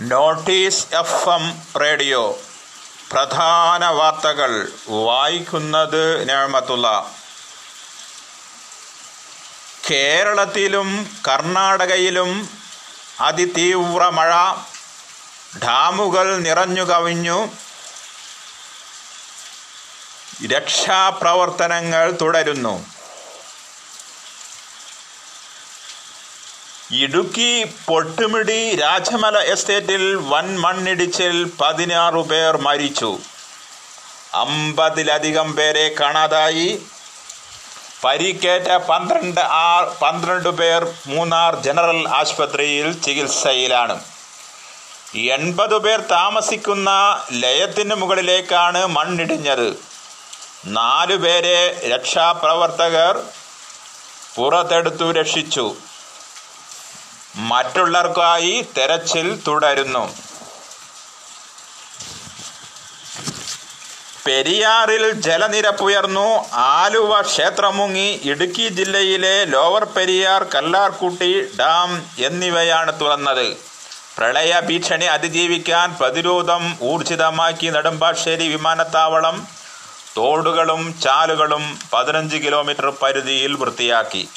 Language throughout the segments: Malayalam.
Notice F M radio. പ്രധാന വാർത്തകൾ വായിക്കുന്നത് ഞാമത്തുള്ള. കേരളത്തിലും കർണാടകയിലും അതിതീവ്ര മഴ. ഡാമുകൾ നിറഞ്ഞു കവിഞ്ഞു. രക്ഷാപ്രവർത്തനങ്ങൾ തുടരുന്നു. ഇടുക്കി പൊട്ടുമിടി രാജമല എസ്റ്റേറ്റിൽ വൻ മണ്ണിടിച്ചിൽ പതിനാറു പേർ മരിച്ചു. അമ്പതിലധികം പേരെ കാണാതായി. പരിക്കേറ്റ പന്ത്രണ്ട് ആർ പന്ത്രണ്ട് പേർ മൂന്നാർ ജനറൽ ആശുപത്രിയിൽ ചികിത്സയിലാണ്. എൺപത് പേർ താമസിക്കുന്ന ലയത്തിന് മുകളിലേക്കാണ് മണ്ണിടിഞ്ഞത്. നാലു പേരെ രക്ഷാപ്രവർത്തകർ പുറത്തെടുത്തു രക്ഷിച്ചു. മറ്റുള്ളവർക്കായി തെരച്ചിൽ തുടരുന്നു. പെരിയാറിൽ ജലനിരപ്പ് ഉയർന്നു. ആലുവ ക്ഷേത്രമുങ്ങി ഇടുക്കി ജില്ലയിലെ ലോവർ പെരിയാർ കല്ലാർക്കുട്ടി ഡാം എന്നിവയാണ് തുറന്നത്. പ്രളയ ഭീഷണി അതിജീവിക്കാൻ പ്രതിരോധം ഊർജിതമാക്കി നെടുമ്പാശ്ശേരി വിമാനത്താവളം തോടുകളും ചാലുകളും പതിനഞ്ച് കിലോമീറ്റർ പരിധിയിൽ വൃത്തിയാക്കി.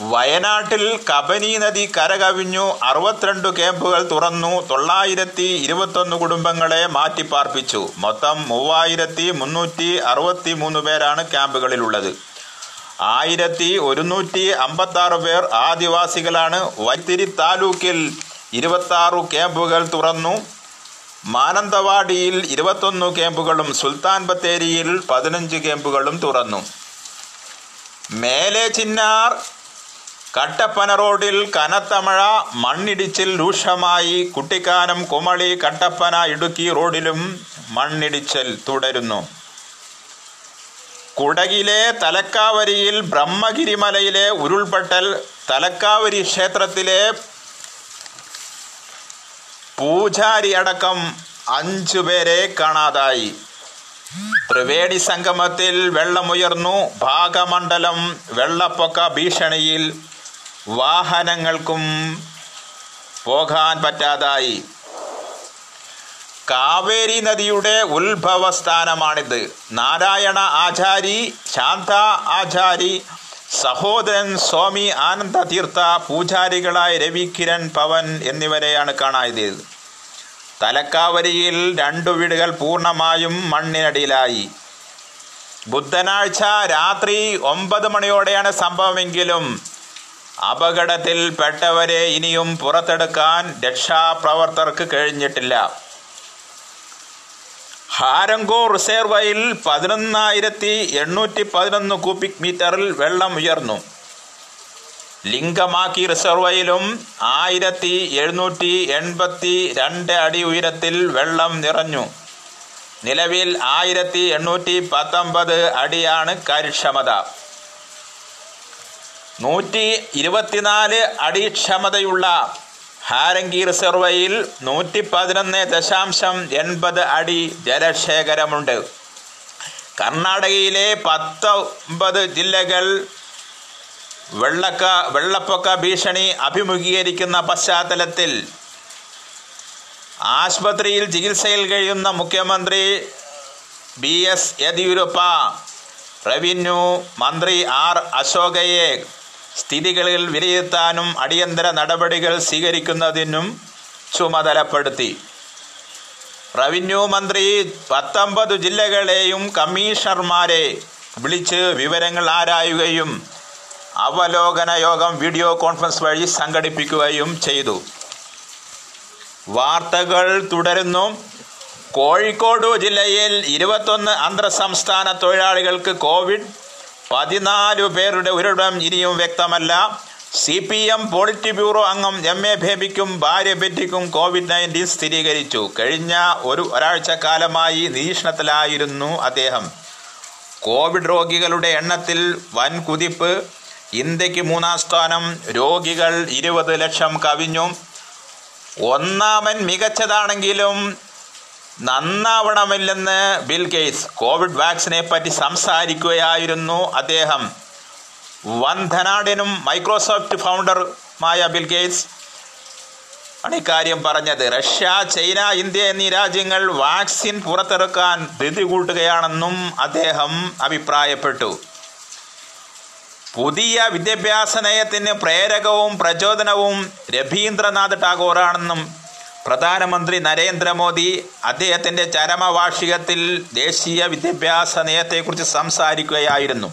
വയനാട്ടിൽ കബനി നദി കരകവിഞ്ഞു അറുപത്തിരണ്ട് ക്യാമ്പുകൾ തുറന്നു തൊള്ളായിരത്തി ഇരുപത്തൊന്ന് കുടുംബങ്ങളെ മാറ്റിപ്പാർപ്പിച്ചു. മൊത്തം മൂവായിരത്തി മുന്നൂറ്റി അറുപത്തി മൂന്ന് പേരാണ് ക്യാമ്പുകളിലുള്ളത്. ആയിരത്തി ഒരുന്നൂറ്റി അമ്പത്തി ആറ് പേർ ആദിവാസികളാണ്. വൈത്തിരി താലൂക്കിൽ ഇരുപത്തി ആറ് ക്യാമ്പുകൾ തുറന്നു. മാനന്തവാടിയിൽ ഇരുപത്തൊന്ന് ക്യാമ്പുകളും സുൽത്താൻ ബത്തേരിയിൽ പതിനഞ്ച് ക്യാമ്പുകളും തുറന്നു. മേലെ ചിന്നാർ കട്ടപ്പന റോഡിൽ കനത്ത മഴ മണ്ണിടിച്ചിൽ രൂക്ഷമായി. കുട്ടിക്കാനം കുമളി കട്ടപ്പന ഇടുക്കി റോഡിലും മണ്ണിടിച്ചിൽ തുടരുന്നു. കുടകിലെ തലക്കാവരിയിൽ ബ്രഹ്മഗിരിമലയിലെ ഉരുൾപൊട്ടൽ തലക്കാവരി ക്ഷേത്രത്തിലെ പൂജാരി അടക്കം അഞ്ചു പേരെ കാണാതായി. ത്രിവേണി സംഗമത്തിൽ വെള്ളമുയർന്നു. ഭാഗമണ്ഡലം വെള്ളപ്പൊക്ക ഭീഷണിയിൽ വാഹനങ്ങൾക്കും പോകാൻ പറ്റാതായി. കാവേരി നദിയുടെ ഉത്ഭവസ്ഥാനമാണിത് നാരായണ ആചാരി ശാന്ത ആചാരി സഹോദരൻ സ്വാമി ആനന്ദ തീർത്ഥ പൂജാരികളായ രവികിരൺ പവൻ എന്നിവരെയാണ് കാണാതെ തലക്കാവരിയിൽ രണ്ടു വീടുകൾ പൂർണമായും മണ്ണിനടിയിലായി. ബുധനാഴ്ച രാത്രി ഒമ്പത് മണിയോടെയാണ് സംഭവമെങ്കിലും അപകടത്തിൽ പെട്ടവരെ ഇനിയും പുറത്തെടുക്കാൻ രക്ഷാപ്രവർത്തകർക്ക് കഴിഞ്ഞിട്ടില്ല. ഹാരങ്കോ റിസർവയിൽ പതിനൊന്നായിരത്തി എണ്ണൂറ്റി പതിനൊന്ന് ക്യൂബിക് മീറ്ററിൽ വെള്ളം ഉയർന്നു. ലിംഗമാക്കി റിസർവയിലും ആയിരത്തി എഴുന്നൂറ്റി എൺപത്തി രണ്ട് അടി ഉയരത്തിൽ വെള്ളം നിറഞ്ഞു. നിലവിൽ ആയിരത്തി എണ്ണൂറ്റി പത്തൊമ്പത് അടിയാണ് കാര്യക്ഷമത. നൂറ്റി ഇരുപത്തിനാല് അടി ക്ഷമതയുള്ള ഹാരങ്കി റിസർവയിൽ നൂറ്റി പതിനൊന്ന് ദശാംശം എൺപത് അടി ജലശേഖരമുണ്ട്. കർണാടകയിലെ പത്തൊമ്പത് ജില്ലകൾ വെള്ളക്ക വെള്ളപ്പൊക്ക ഭീഷണി അഭിമുഖീകരിക്കുന്ന പശ്ചാത്തലത്തിൽ ആശുപത്രിയിൽ ചികിത്സയിൽ കഴിയുന്ന മുഖ്യമന്ത്രി ബി എസ് യെദ്യൂരപ്പ റവന്യൂ മന്ത്രി ആർ അശോകയെ സ്ഥിതികളിൽ വിലയിരുത്താനും അടിയന്തര നടപടികൾ സ്വീകരിക്കുന്നതിനും ചുമതലപ്പെടുത്തി. റവന്യൂ മന്ത്രി പത്തൊമ്പത് ജില്ലകളെയും കമ്മീഷണർമാരെ വിളിച്ച് വിവരങ്ങൾ ആരായുകയും അവലോകന യോഗം വീഡിയോ കോൺഫറൻസ് വഴി സംഘടിപ്പിക്കുകയും ചെയ്തു. വാർത്തകൾ തുടരുന്നു. കോഴിക്കോട് ജില്ലയിൽ ഇരുപത്തൊന്ന് അന്തർ സംസ്ഥാന തൊഴിലാളികൾക്ക് കോവിഡ് പതിനാലു പേരുടെ ഒരിടം ഇനിയും വ്യക്തമല്ല. C P M politburo അംഗം എം എ ബേബിക്കും ഭാര്യ ബെറ്റിക്കും കോവിഡ് നയന്റീൻ സ്ഥിരീകരിച്ചു. കഴിഞ്ഞ ഒരു ഒരാഴ്ച കാലമായി നിരീക്ഷണത്തിലായിരുന്നു അദ്ദേഹം. കോവിഡ് രോഗികളുടെ എണ്ണത്തിൽ വൻ കുതിപ്പ്. ഇന്ത്യയ്ക്ക് മൂന്നാം സ്ഥാനം. രോഗികൾ ഇരുപത് ലക്ഷം കവിഞ്ഞു. ഒന്നാമൻ മികച്ചതാണെങ്കിലും നന്നാവണമില്ലെന്ന് ബിൽ ഗേറ്റ്സ് കോവിഡ് വാക്സിനെ പറ്റി സംസാരിക്കുകയായിരുന്നു അദ്ദേഹം. വൻ വന്ധനാടിനും മൈക്രോസോഫ്റ്റ് ഫൗണ്ടറുമായ ബിൽ ഗേറ്റ്സ് ആണ് ഇക്കാര്യം പറഞ്ഞത് റഷ്യ ചൈന ഇന്ത്യ എന്നീ രാജ്യങ്ങൾ വാക്സിൻ പുറത്തിറക്കാൻ ധൃതി കൂട്ടുകയാണെന്നും അദ്ദേഹം അഭിപ്രായപ്പെട്ടു. പുതിയ വിദ്യാഭ്യാസ നയത്തിന് പ്രേരകവും പ്രചോദനവും രവീന്ദ്രനാഥ് ടാഗോറാണെന്നും പ്രധാനമന്ത്രി നരേന്ദ്രമോദി അദ്ദേഹത്തിന്റെ ചരമവാർഷികത്തിൽ ദേശീയ വിദ്യാഭ്യാസ നയത്തെക്കുറിച്ച് സംസാരിക്കുകയായിരുന്നു.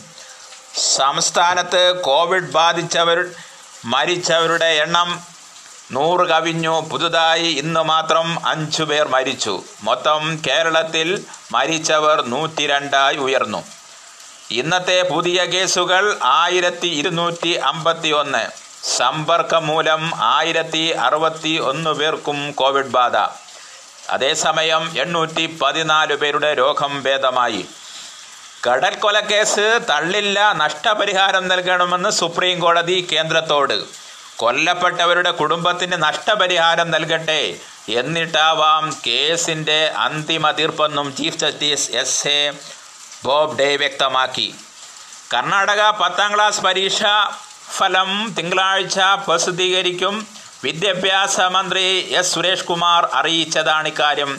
സംസ്ഥാനത്ത് കോവിഡ് ബാധിച്ചവർ മരിച്ചവരുടെ എണ്ണം നൂറ് കവിഞ്ഞു. പുതുതായി ഇന്ന് മാത്രം അഞ്ചു പേർ മരിച്ചു. മൊത്തം കേരളത്തിൽ മരിച്ചവർ നൂറ്റി രണ്ടായി ഉയർന്നു. ഇന്നത്തെ പുതിയ കേസുകൾ ആയിരത്തി ഇരുന്നൂറ്റി അമ്പത്തി ഒന്ന് സമ്പർക്കം മൂലം ആയിരത്തി അറുപത്തി ഒന്ന് പേർക്കും കോവിഡ് ബാധ. അതേസമയം എണ്ണൂറ്റി പതിനാല് പേരുടെ രോഗം ഭേദമായി. കടൽക്കൊലക്കേസ് തള്ളില്ല നഷ്ടപരിഹാരം നൽകണമെന്ന് സുപ്രീം കോടതി കേന്ദ്രത്തോട്. കൊല്ലപ്പെട്ടവരുടെ കുടുംബത്തിന് നഷ്ടപരിഹാരം നൽകട്ടെ എന്നിട്ടാവാം കേസിന്റെ അന്തിമ തീർപ്പെന്നും chief justice S A Bobde വ്യക്തമാക്കി. കർണാടക പത്താം ക്ലാസ് പരീക്ഷ ഫലം തിങ്കളാഴ്ച പ്രസിദ്ധീകരിക്കും. വിദ്യാഭ്യാസ മന്ത്രി എസ്. സുരേഷ് കുമാർ അറിയിച്ചതാണ് ഇക്കാര്യം.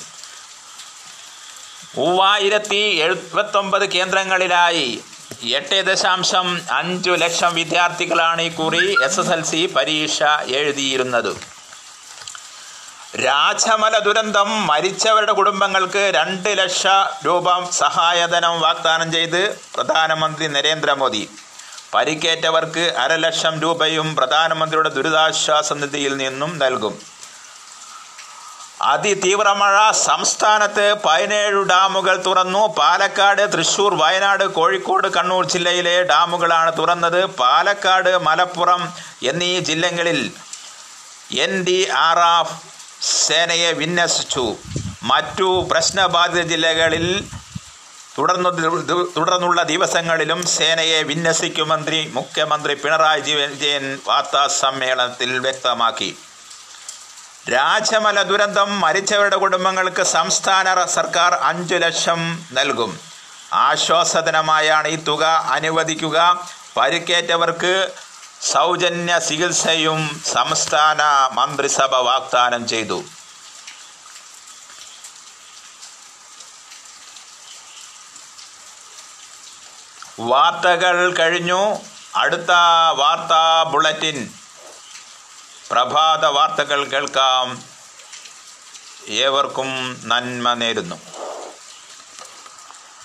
മൂവായിരത്തി എഴുപത്തൊമ്പത് കേന്ദ്രങ്ങളിലായി എട്ട് ദശാംശം അഞ്ചു ലക്ഷം വിദ്യാർത്ഥികളാണ് ഇക്കുറി എസ് എസ് എൽ സി പരീക്ഷ എഴുതിയിരുന്നത്. രാജമല ദുരന്തം മരിച്ചവരുടെ കുടുംബങ്ങൾക്ക് രണ്ട് ലക്ഷം രൂപ സഹായധനം വാഗ്ദാനം ചെയ്ത് പ്രധാനമന്ത്രി നരേന്ദ്രമോദി. പരിക്കേറ്റവർക്ക് അരലക്ഷം രൂപയും പ്രധാനമന്ത്രിയുടെ ദുരിതാശ്വാസ നിധിയിൽ നിന്നും നൽകും. അതിതീവ്ര മഴ സംസ്ഥാനത്ത് പതിനേഴ് ഡാമുകൾ തുറന്നു. പാലക്കാട് തൃശൂർ വയനാട് കോഴിക്കോട് കണ്ണൂർ ജില്ലയിലെ ഡാമുകളാണ് തുറന്നത്. പാലക്കാട് മലപ്പുറം എന്നീ ജില്ലകളിൽ എൻ ഡി ആർ എഫ് സേനയെ വിന്യസിച്ചു. മറ്റു പ്രശ്നബാധിത ജില്ലകളിൽ തുടർന്നു തുടർന്നുള്ള ദിവസങ്ങളിലും സേനയെ വിന്യസിക്കുമന്ത്രി മുഖ്യമന്ത്രി പിണറായി വിജയൻ വാർത്താ സമ്മേളനത്തിൽ വ്യക്തമാക്കി. രാജമല ദുരന്തം മരിച്ചവരുടെ കുടുംബങ്ങൾക്ക് സംസ്ഥാന സർക്കാർ അഞ്ചു ലക്ഷം നൽകും. ആശ്വാസധനമായാണ് ഈ തുക അനുവദിക്കുക. പരിക്കേറ്റവർക്ക് സൗജന്യ ചികിത്സയും സംസ്ഥാന മന്ത്രിസഭ വാഗ്ദാനം ചെയ്തു. വാർത്തകൾ കഴിഞ്ഞു. അടുത്ത വാർത്താ ബുള്ളറ്റിൻ. പ്രഭാത വാർത്തകൾ കേൾക്കാം. ഏവർക്കും നന്മ നേരുന്നു.